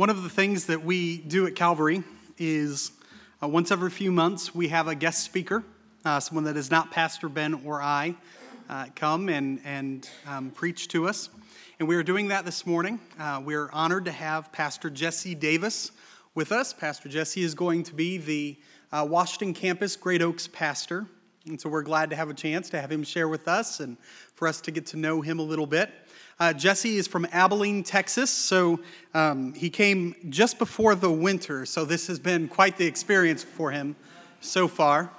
One of the things that we do at Calvary is uh, once every few months we have a guest speaker, uh, someone that is not Pastor Ben or I, uh, come and, and um, preach to us. And we are doing that this morning. Uh, we're honored to have Pastor Jesse Davis with us. Pastor Jesse is going to be the uh, Washington campus Great Oaks pastor. And so we're glad to have a chance to have him share with us and for us to get to know him a little bit. Uh, Jesse is from Abilene, Texas, so um, he came just before the winter, so this has been quite the experience for him so far.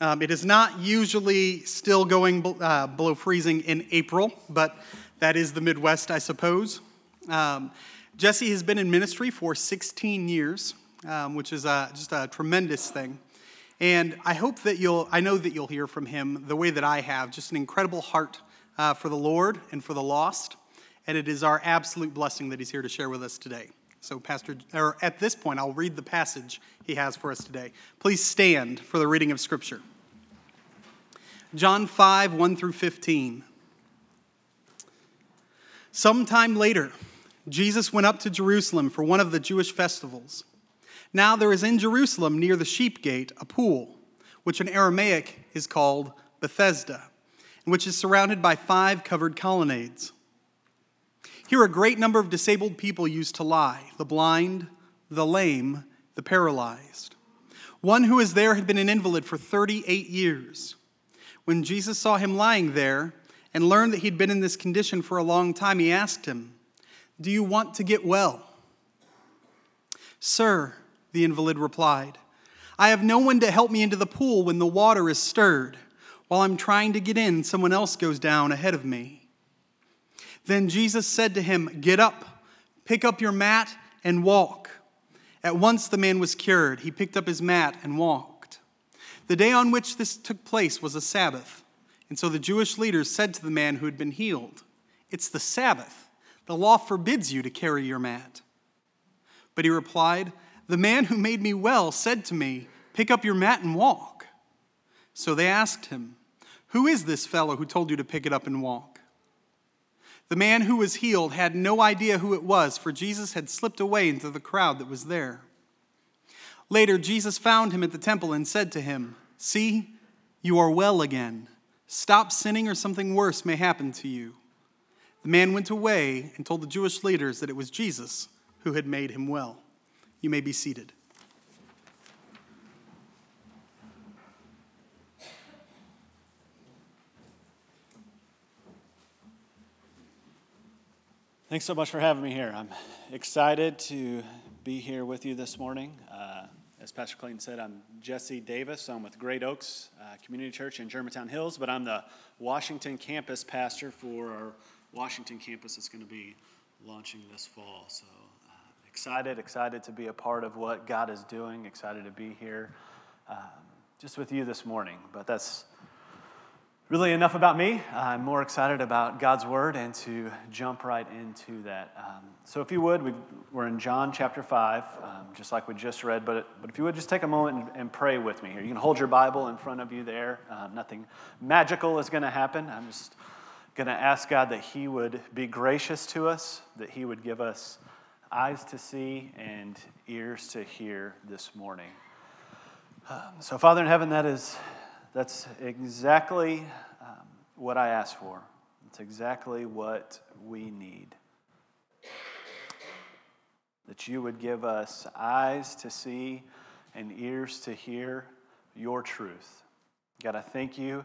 Um, it is not usually still going uh, below freezing in April, but that is the Midwest, I suppose. Um, Jesse has been in ministry for 16 years, um, which is a, just a tremendous thing. And I hope that you'll, I know that you'll hear from him the way that I have, just an incredible heart uh, for the Lord and for the lost and it is our absolute blessing that he's here to share with us today. So, Pastor, or at this point, I'll read the passage he has for us today. Please stand for the reading of Scripture. John 5, 1 through 15. Sometime later, Jesus went up to Jerusalem for one of the Jewish festivals. Now there is in Jerusalem near the sheep gate a pool, which in Aramaic is called Bethesda, and which is surrounded by five covered colonnades. Here, a great number of disabled people used to lie the blind, the lame, the paralyzed. One who was there had been an invalid for 38 years. When Jesus saw him lying there and learned that he'd been in this condition for a long time, he asked him, Do you want to get well? Sir, the invalid replied, I have no one to help me into the pool when the water is stirred. While I'm trying to get in, someone else goes down ahead of me. Then Jesus said to him, Get up, pick up your mat, and walk. At once the man was cured. He picked up his mat and walked. The day on which this took place was a Sabbath. And so the Jewish leaders said to the man who had been healed, It's the Sabbath. The law forbids you to carry your mat. But he replied, The man who made me well said to me, Pick up your mat and walk. So they asked him, Who is this fellow who told you to pick it up and walk? The man who was healed had no idea who it was, for Jesus had slipped away into the crowd that was there. Later, Jesus found him at the temple and said to him, See, you are well again. Stop sinning, or something worse may happen to you. The man went away and told the Jewish leaders that it was Jesus who had made him well. You may be seated. Thanks so much for having me here. I'm excited to be here with you this morning. Uh, as Pastor Clayton said, I'm Jesse Davis. I'm with Great Oaks uh, Community Church in Germantown Hills, but I'm the Washington campus pastor for our Washington campus that's going to be launching this fall. So uh, excited, excited to be a part of what God is doing, excited to be here um, just with you this morning. But that's really enough about me. I'm more excited about God's word and to jump right into that. Um, so, if you would, we are in John chapter 5, um, just like we just read, but, but if you would just take a moment and, and, pray with me here. You can hold your Bible in front of you there. Uh, nothing magical is going to happen. I'm just going to ask God that He would be gracious to us, that He would give us eyes to see and ears to hear this morning. Um, so, Father in heaven, that is that's exactly um, what I asked for. It's exactly what we need. That you would give us eyes to see and ears to hear your truth. God, I thank you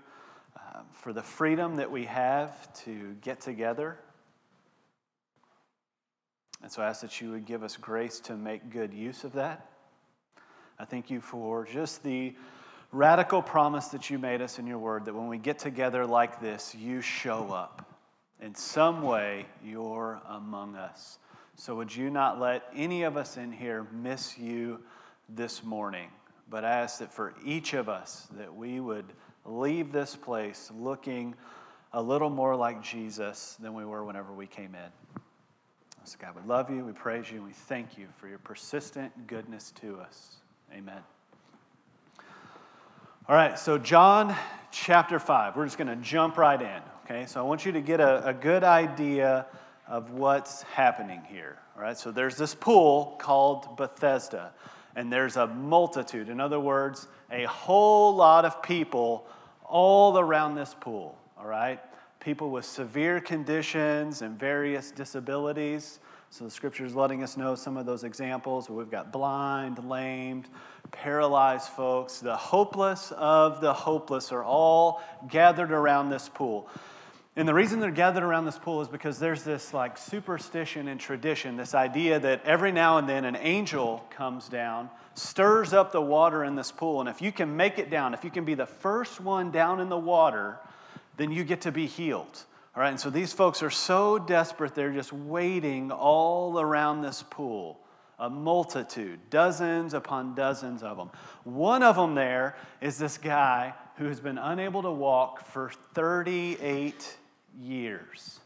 uh, for the freedom that we have to get together. And so I ask that you would give us grace to make good use of that. I thank you for just the radical promise that you made us in your word that when we get together like this, you show up. In some way, you're among us. So, would you not let any of us in here miss you this morning? But I ask that for each of us, that we would leave this place looking a little more like Jesus than we were whenever we came in. So, God, we love you, we praise you, and we thank you for your persistent goodness to us. Amen. All right, so John chapter 5. We're just going to jump right in, okay? So I want you to get a, a good idea of what's happening here. All right, so there's this pool called Bethesda, and there's a multitude. In other words, a whole lot of people all around this pool. All right, people with severe conditions and various disabilities. So the scripture is letting us know some of those examples. where We've got blind, lamed, paralyzed folks. The hopeless of the hopeless are all gathered around this pool. And the reason they're gathered around this pool is because there's this like superstition and tradition, this idea that every now and then an angel comes down, stirs up the water in this pool, and if you can make it down, if you can be the first one down in the water, then you get to be healed. All right, and so these folks are so desperate, they're just waiting all around this pool. A multitude, dozens upon dozens of them. One of them there is this guy who has been unable to walk for 38 years.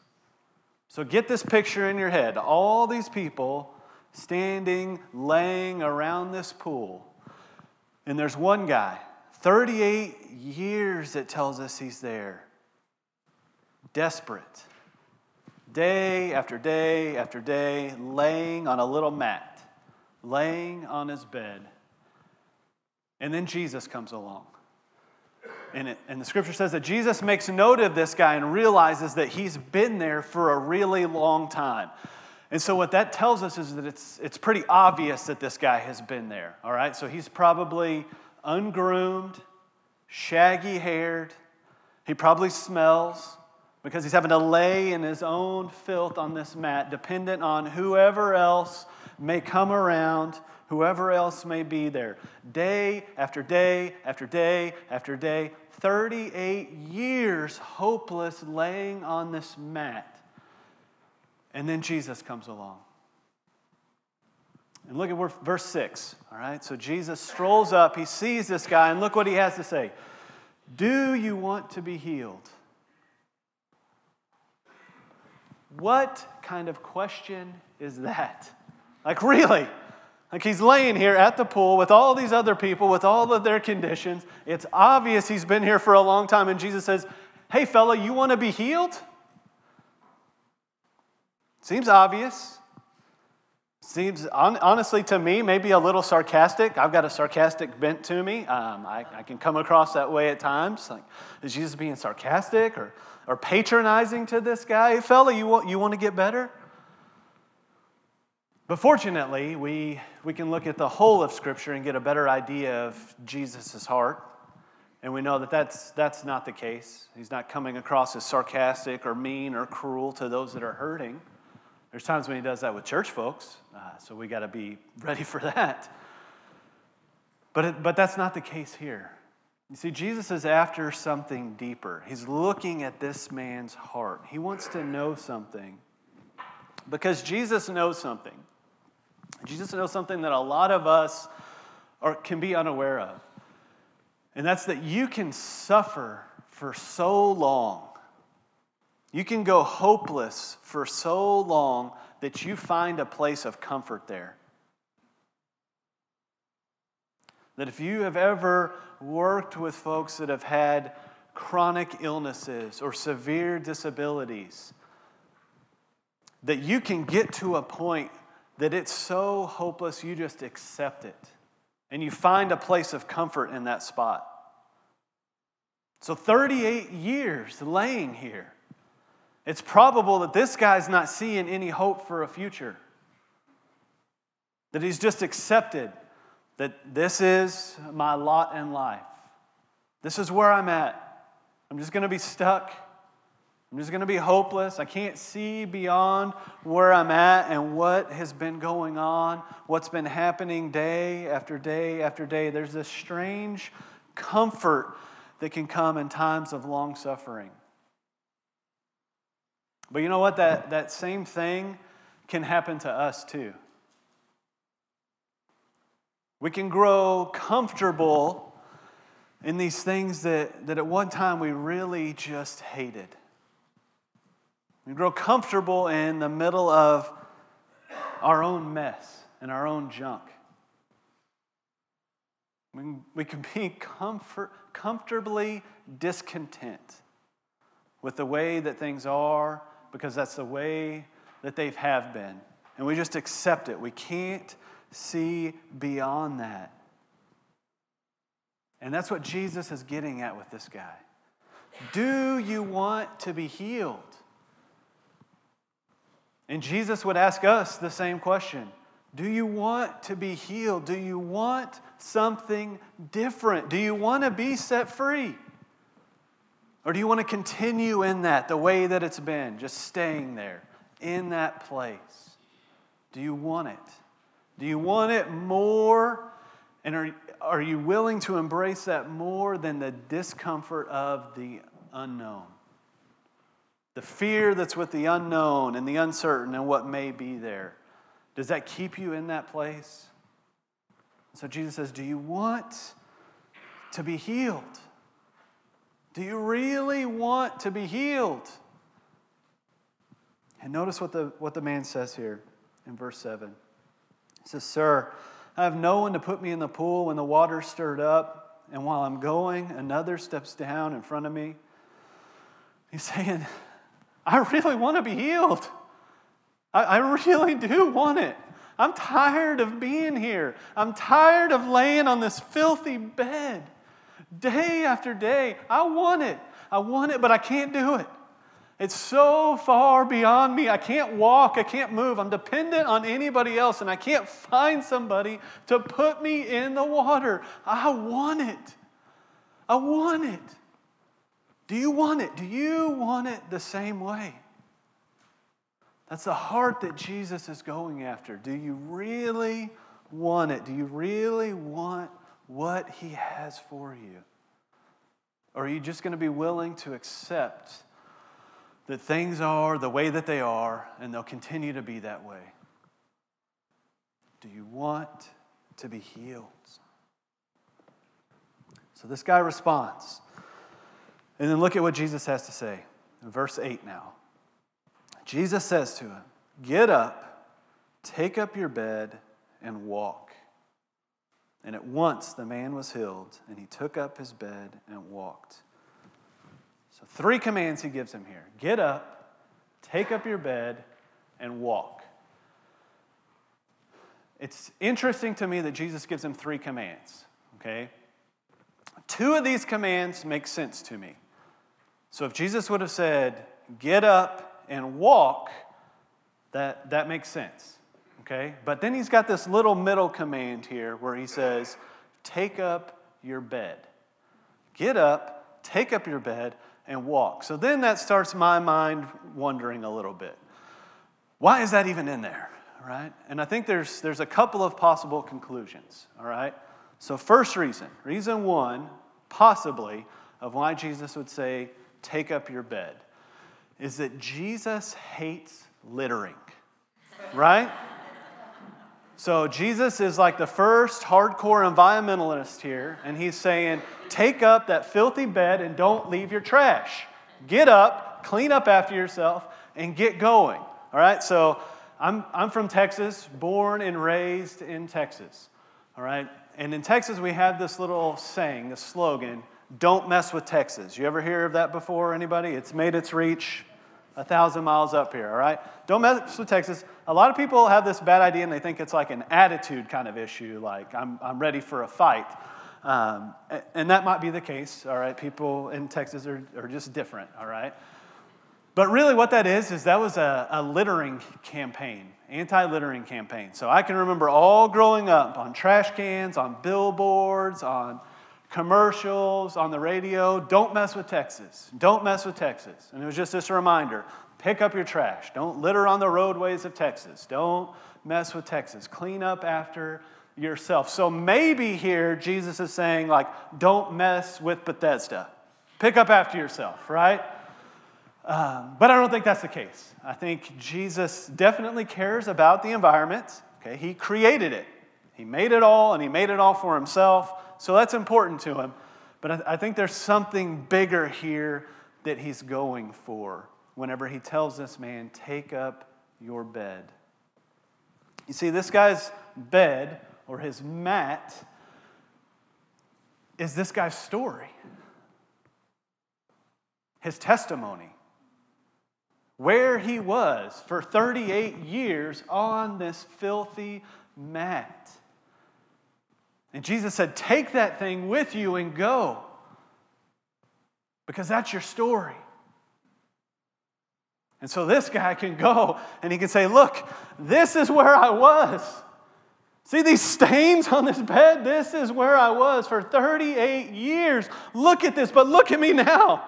So get this picture in your head. All these people standing, laying around this pool. And there's one guy, 38 years it tells us he's there desperate, day after day after day, laying on a little mat, laying on his bed. And then Jesus comes along. And, it, and the scripture says that Jesus makes note of this guy and realizes that he's been there for a really long time. And so, what that tells us is that it's, it's pretty obvious that this guy has been there, all right? So, he's probably ungroomed, shaggy haired, he probably smells because he's having to lay in his own filth on this mat, dependent on whoever else may come around, whoever else may be there. Day after day after day after day, 38 years hopeless laying on this mat. And then Jesus comes along. And look at verse 6, all right? So Jesus strolls up, he sees this guy, and look what he has to say Do you want to be healed? What kind of question is that? Like, really? Like, he's laying here at the pool with all these other people, with all of their conditions. It's obvious he's been here for a long time, and Jesus says, Hey, fella, you want to be healed? Seems obvious. Seems, honestly, to me, maybe a little sarcastic. I've got a sarcastic bent to me. Um, I, I, can come across that way at times. Like, is Jesus being sarcastic or, or patronizing to this guy? Hey, fella, you want, you want to get better? But fortunately, we, we can look at the whole of Scripture and get a better idea of Jesus' heart. And we know that that's, that's not the case. He's not coming across as sarcastic or mean or cruel to those that are hurting. There's times when he does that with church folks, uh, so we got to be ready for that. But, it, but that's not the case here. You see, Jesus is after something deeper. He's looking at this man's heart. He wants to know something because Jesus knows something. Jesus knows something that a lot of us are, can be unaware of. And that's that you can suffer for so long you can go hopeless for so long that you find a place of comfort there. That if you have ever worked with folks that have had chronic illnesses or severe disabilities, that you can get to a point that it's so hopeless you just accept it and you find a place of comfort in that spot. So, 38 years laying here it's probable that this guy's not seeing any hope for a future. That he's just accepted that this is my lot in life. This is where I'm at. I'm just going to be stuck. I'm just going to be hopeless. I can't see beyond where I'm at and what has been going on, what's been happening day after day after day. There's this strange comfort that can come in times of long suffering. But you know what? That, that same thing can happen to us too. We can grow comfortable in these things that, that at one time we really just hated. We grow comfortable in the middle of our own mess and our own junk. We, we can be comfort, comfortably discontent with the way that things are because that's the way that they have been. And we just accept it. We can't see beyond that. And that's what Jesus is getting at with this guy. Do you want to be healed? And Jesus would ask us the same question Do you want to be healed? Do you want something different? Do you want to be set free? Or do you want to continue in that the way that it's been, just staying there in that place? Do you want it? Do you want it more? And are, are you willing to embrace that more than the discomfort of the unknown? The fear that's with the unknown and the uncertain and what may be there. Does that keep you in that place? So Jesus says, Do you want to be healed? Do you really want to be healed? And notice what the, what the man says here in verse 7. He says, Sir, I have no one to put me in the pool when the water's stirred up, and while I'm going, another steps down in front of me. He's saying, I really want to be healed. I, I really do want it. I'm tired of being here. I'm tired of laying on this filthy bed day after day. I want it. I want it, but I can't do it. It's so far beyond me. I can't walk. I can't move. I'm dependent on anybody else, and I can't find somebody to put me in the water. I want it. I want it. Do you want it? Do you want it the same way? That's the heart that Jesus is going after. Do you really want it? Do you really want what He has for you? Or are you just going to be willing to accept that things are the way that they are and they'll continue to be that way? Do you want to be healed? So this guy responds. And then look at what Jesus has to say. Verse 8 now. Jesus says to him, Get up, take up your bed, and walk. And at once the man was healed, and he took up his bed and walked. Three commands he gives him here get up, take up your bed, and walk. It's interesting to me that Jesus gives him three commands, okay? Two of these commands make sense to me. So, if Jesus would have said, get up and walk, that, that makes sense. Okay? But then he's got this little middle command here where he says, Take up your bed. Get up, take up your bed, and walk. So then that starts my mind wondering a little bit. Why is that even in there? Right? And I think there's, there's a couple of possible conclusions. All right? So, first reason, reason one, possibly, of why Jesus would say, Take up your bed, is that Jesus hates littering. Right? So Jesus is like the first hardcore environmentalist here, and he's saying, take up that filthy bed and don't leave your trash. Get up, clean up after yourself, and get going. All right, so I'm, I'm from Texas, born and raised in Texas. All right, and in Texas, we have this little saying, this slogan, don't mess with Texas. You ever hear of that before, anybody? It's made its reach a thousand miles up here, all right? Don't mess with Texas. A lot of people have this bad idea and they think it's like an attitude kind of issue, like I'm, I'm ready for a fight. Um, and that might be the case, all right? People in Texas are, are just different, all right? But really, what that is, is that was a, a littering campaign, anti littering campaign. So I can remember all growing up on trash cans, on billboards, on commercials on the radio don't mess with Texas. Don't mess with Texas. And it was just this reminder pick up your trash. Don't litter on the roadways of Texas. Don't mess with Texas. Clean up after yourself. So maybe here Jesus is saying, like, don't mess with Bethesda. Pick up after yourself, right? Um, but I don't think that's the case. I think Jesus definitely cares about the environment. Okay, he created it. He made it all, and he made it all for himself. So that's important to him. But I, think there's something bigger here that he's going for whenever he tells this man, Take up your bed. You see, this guy's bed or his mat is this guy's story, his testimony. where he was for 38 years on this filthy mat. And Jesus said, Take that thing with you and go, because that's your story. And so this guy can go and he can say, Look, this is where I was. See these stains on this bed? This is where I was for 38 years. Look at this, but look at me now.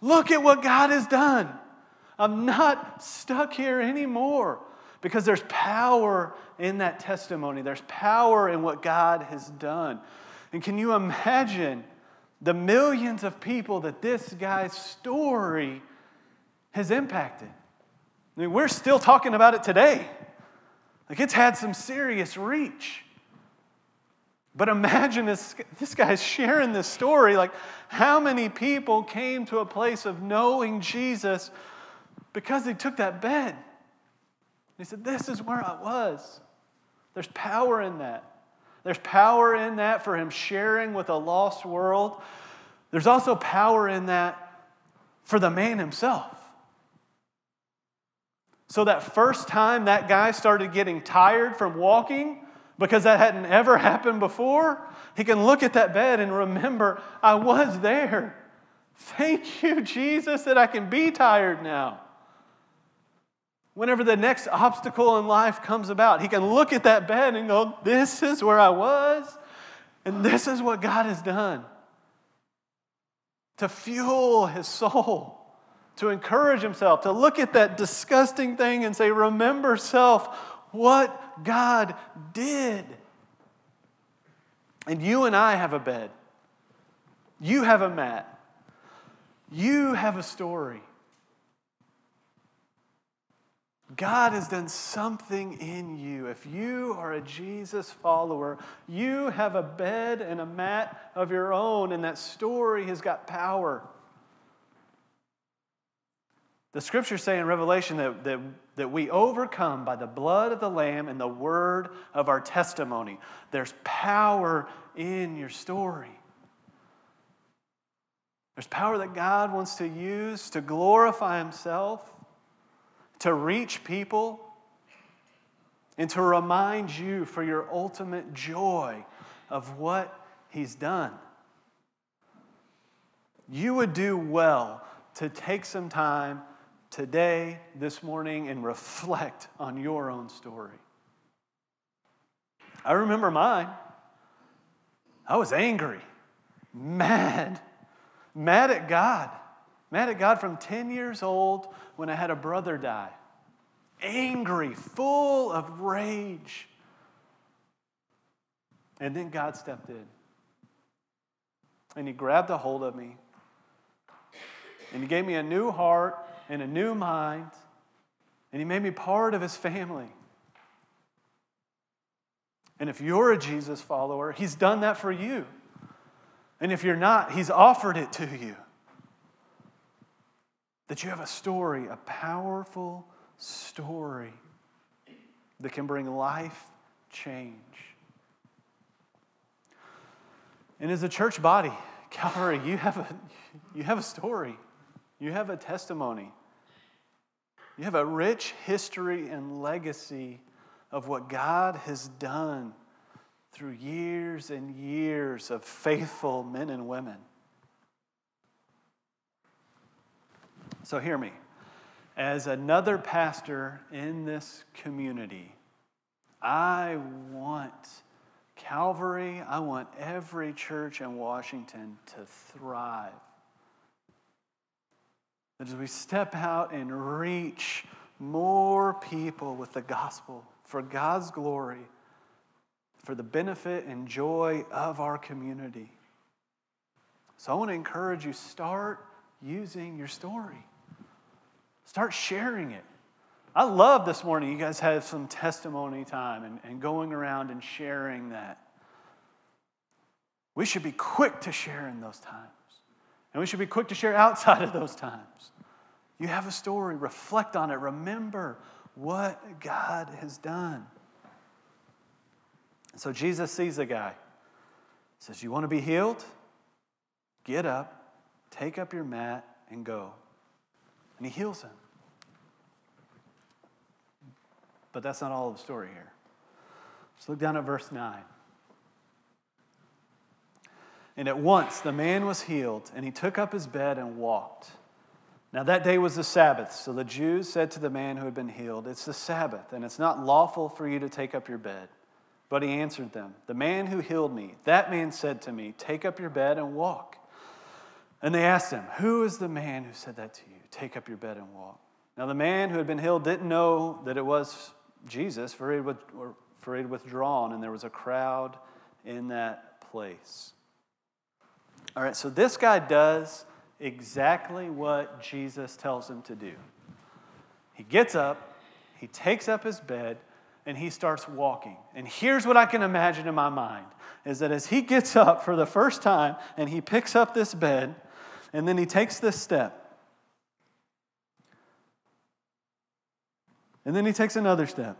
Look at what God has done. I'm not stuck here anymore because there's power in that testimony. There's power in what God has done. And can you imagine the millions of people that this guy's story has impacted? I mean, we're still talking about it today. Like it's had some serious reach. But imagine this, this guy's sharing this story. Like, how many people came to a place of knowing Jesus because he took that bed? He said, This is where I was. There's power in that. There's power in that for him sharing with a lost world. There's also power in that for the man himself. So, that first time that guy started getting tired from walking, because that hadn't ever happened before, he can look at that bed and remember, I was there. Thank you, Jesus, that I can be tired now. Whenever the next obstacle in life comes about, he can look at that bed and go, This is where I was, and this is what God has done to fuel his soul to encourage himself, to look at that disgusting thing and say, Remember, self, what God did. And you and I have a bed. You have a mat. You have a story. God has done something in you. If you are a Jesus follower, you have a bed and a mat of your own, and that story has got power. The scriptures say in Revelation that, that, that we overcome by the blood of the Lamb and the word of our testimony. There's power in your story. There's power that God wants to use to glorify Himself, to reach people, and to remind you for your ultimate joy of what He's done. You would do well to take some time today, this morning, and reflect on your own story. I remember mine. I was angry, mad, mad at God, mad at God from 10 years old when I had a brother die. Angry, full of rage. And then God stepped in. And He grabbed a hold of me. And He gave me a new heart and a new mind, and He made me part of His family. And if you're a Jesus follower, He's done that for you. And if you're not, He's offered it to you. That you have a story, a powerful story that can bring life change. And as a church body, Calvary, you have a, you have a story, you have a testimony. You have a rich history and legacy of what God has done through years and years of faithful men and women. So, hear me. As another pastor in this community, I want Calvary, I want every church in Washington to thrive that as we step out and reach more people with the gospel for God's glory, for the benefit and joy of our community. So I want to encourage you start using your story. Start sharing it. I love this morning you guys had some testimony time and, and going around and sharing that. We should be quick to share in those times. And we should be quick to share outside of those times. You have a story, reflect on it, remember what God has done. So Jesus sees a guy, says, You want to be healed? Get up, take up your mat, and go. And he heals him. But that's not all of the story here. Let's look down at verse 9. And at once the man was healed, and he took up his bed and walked. Now that day was the Sabbath, so the Jews said to the man who had been healed, It's the Sabbath, and it's not lawful for you to take up your bed. But he answered them, The man who healed me, that man said to me, Take up your bed and walk. And they asked him, Who is the man who said that to you? Take up your bed and walk. Now the man who had been healed didn't know that it was Jesus, for he had withdrawn, and there was a crowd in that place. All right, so this guy does exactly what Jesus tells him to do. He gets up, he takes up his bed, and he starts walking. And here's what I can imagine in my mind is that as he gets up for the first time and he picks up this bed, and then he takes this step, and then he takes another step,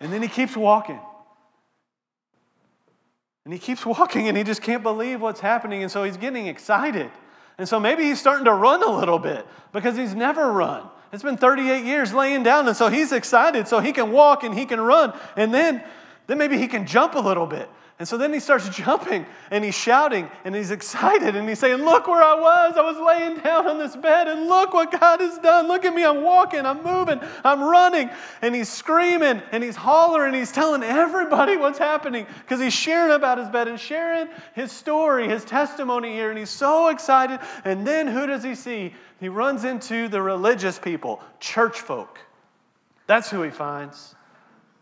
and then he keeps walking. And he keeps walking and he just can't believe what's happening. And so he's getting excited. And so maybe he's starting to run a little bit because he's never run. It's been 38 years laying down. And so he's excited so he can walk and he can run. And then, then maybe he can jump a little bit. And so then he starts jumping and he's shouting and he's excited and he's saying, Look where I was. I was laying down on this bed and look what God has done. Look at me. I'm walking, I'm moving, I'm running. And he's screaming and he's hollering. And He's telling everybody what's happening because he's sharing about his bed and sharing his story, his testimony here. And he's so excited. And then who does he see? He runs into the religious people, church folk. That's who he finds.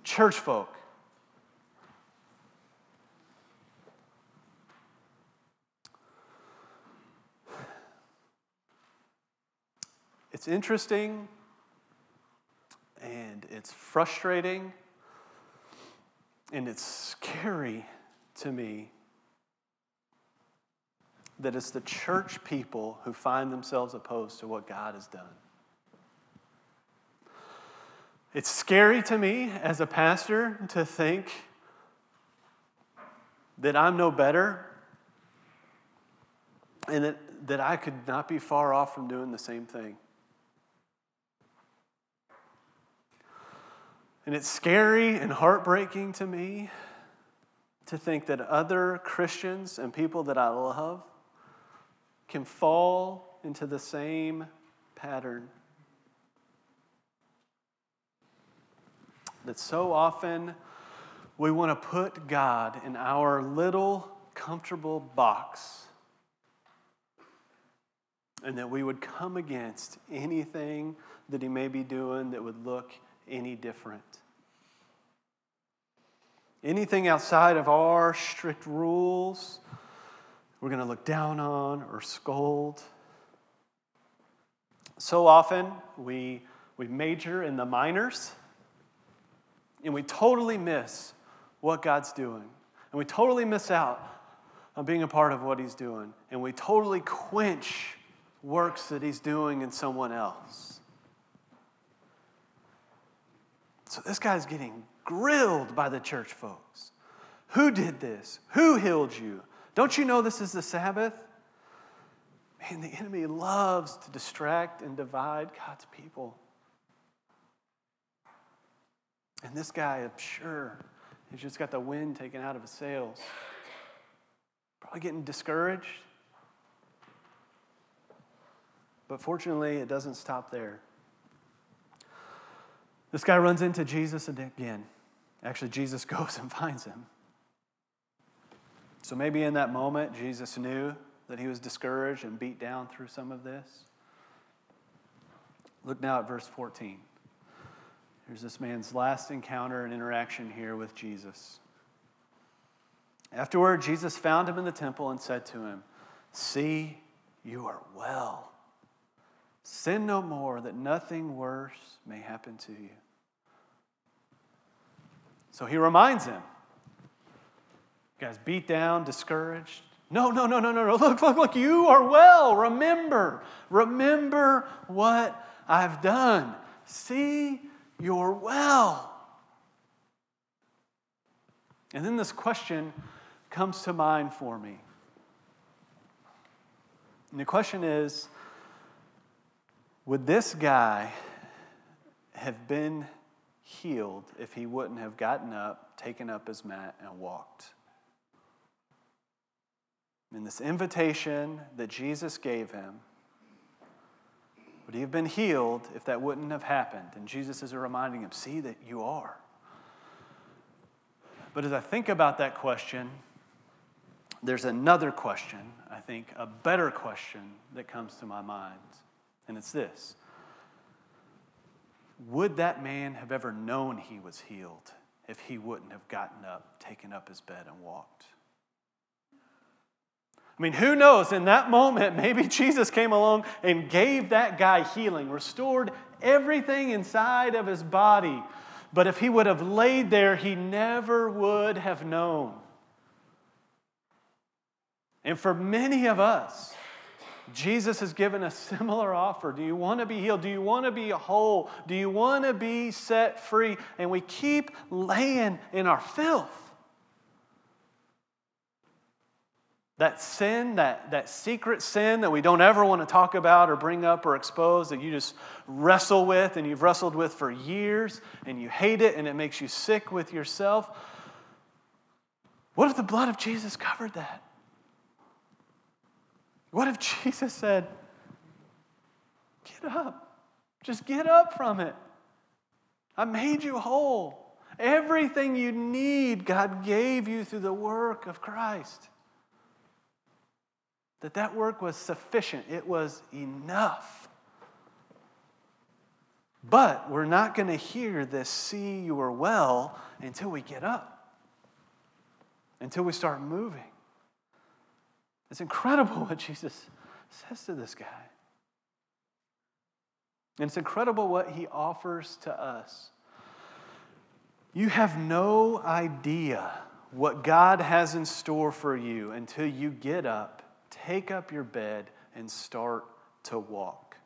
Church folk. It's interesting and it's frustrating and it's scary to me that it's the church people who find themselves opposed to what God has done. It's scary to me as a pastor to think that I'm no better and that, that I could not be far off from doing the same thing. And it's scary and heartbreaking to me to think that other Christians and people that I love can fall into the same pattern. That so often we want to put God in our little comfortable box. And that we would come against anything that He may be doing that would look any different. Anything outside of our strict rules, we're going to look down on or scold. So often we, we major in the minors and we totally miss what God's doing. And we totally miss out on being a part of what He's doing. And we totally quench works that He's doing in someone else. So this guy's getting grilled by the church folks. Who did this? Who healed you? Don't you know this is the Sabbath? Man, the enemy loves to distract and divide God's people. And this guy, I'm sure, he's just got the wind taken out of his sails. Probably getting discouraged. But fortunately, it doesn't stop there. This guy runs into Jesus again. Actually, Jesus goes and finds him. So maybe in that moment, Jesus knew that he was discouraged and beat down through some of this. Look now at verse 14. Here's this man's last encounter and interaction here with Jesus. Afterward, Jesus found him in the temple and said to him, See, you are well. Sin no more, that nothing worse may happen to you. So he reminds him. Guys, beat down, discouraged. No, no, no, no, no, no. Look, look, look. You are well. Remember. Remember what I've done. See, you're well. And then this question comes to mind for me. And the question is Would this guy have been healed if he wouldn't have gotten up, taken up his mat, and walked. In this invitation that Jesus gave him, would he have been healed if that wouldn't have happened? And Jesus is reminding him, see that you are. But as I think about that question, there's another question, I think, a better question that comes to my mind. And it's this Would that man have ever known he was healed if he wouldn't have gotten up, taken up his bed, and walked? I mean, who knows? In that moment, maybe Jesus came along and gave that guy healing, restored everything inside of his body. But if he would have laid there, he never would have known. And for many of us, Jesus has given a similar offer. Do you want to be healed? Do you want to be whole? Do you want to be set free? And we keep laying in our filth. That sin, that, that secret sin that we don't ever want to talk about or bring up or expose, that you just wrestle with and you've wrestled with for years and you hate it and it makes you sick with yourself. What if the blood of Jesus covered that? What if Jesus said, Get up, just get up from it? I made you whole. Everything you need, God gave you through the work of Christ that that work was sufficient, it was enough. But we're not going to hear this, see you are well, until we get up, until we start moving. It's incredible what Jesus says to this guy. And it's incredible what he offers to us. You have no idea what God has in store for you until you get up take up your bed and start to walk.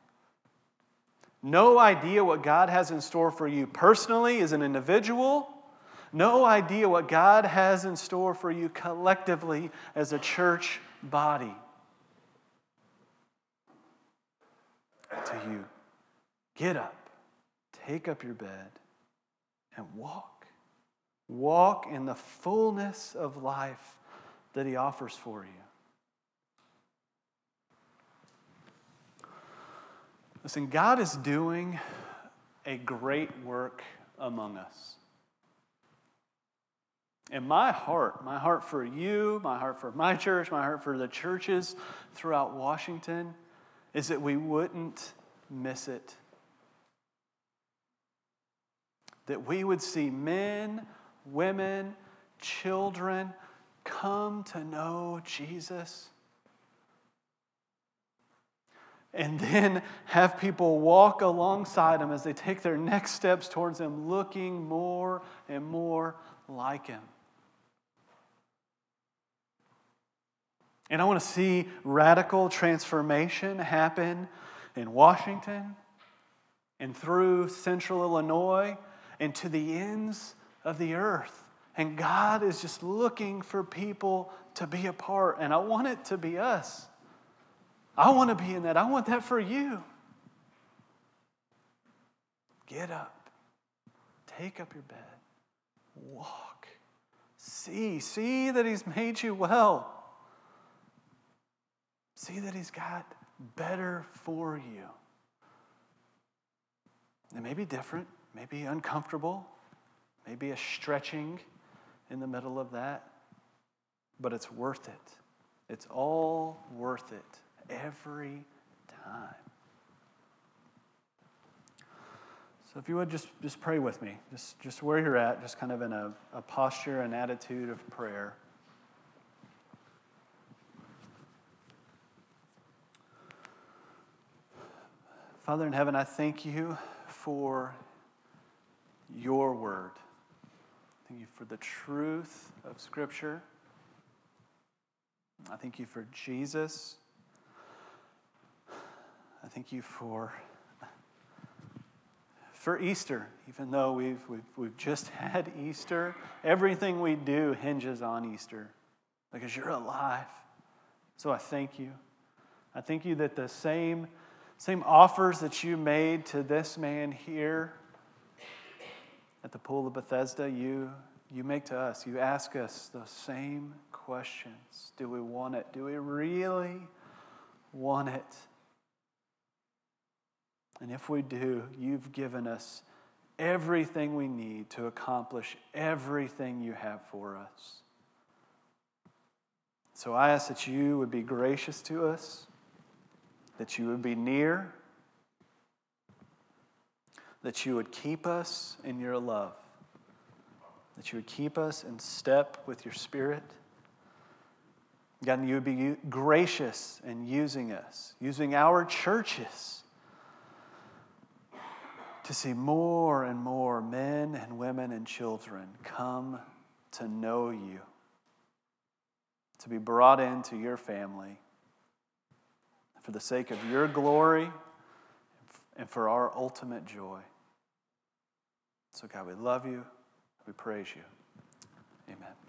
No idea what God has in store for you personally as an individual. No idea what God has in store for you collectively as a church body. To you, get up, take up your bed, and walk. Walk in the fullness of life that He offers for you. Listen, God is doing a great work among us. And my heart, my heart for you, my heart for my church, my heart for the churches throughout Washington, is that we wouldn't miss it. That we would see men, women, children come to know Jesus and then have people walk alongside him as they take their next steps towards him, looking more and more like him. And I want to see radical transformation happen in Washington and through central Illinois and to the ends of the earth. And God is just looking for people to be a part. And I want it to be us. I want to be in that. I want that for you. Get up, take up your bed, walk. See, see that He's made you well. See that He's got better for you. It may be different, maybe uncomfortable, maybe a stretching in the middle of that, but it's worth it. It's all worth it every time. So if you would just, just pray with me, just, just where you're at, just kind of in a, a posture, and attitude of prayer. Father in heaven, I thank you for your word. Thank you for the truth of Scripture. I thank you for Jesus. I thank you for, for Easter, even though we've, we've, we've just had Easter. Everything we do hinges on Easter because you're alive. So I thank you. I thank you that the same, same offers that you made to this man here at the pool of Bethesda, you, you make to us, you ask us the same questions. Do we want it? Do we really want it? And if we do, you've given us everything we need to accomplish everything you have for us. So I ask that you would be gracious to us, that you would be near, that you would keep us in your love, that you would keep us in step with your Spirit. God, you would be gracious in using us, using our churches to see more and more men and women and children come to know you, to be brought into your family for the sake of your glory and for our ultimate joy. So, God, we love you. We praise you. Amen.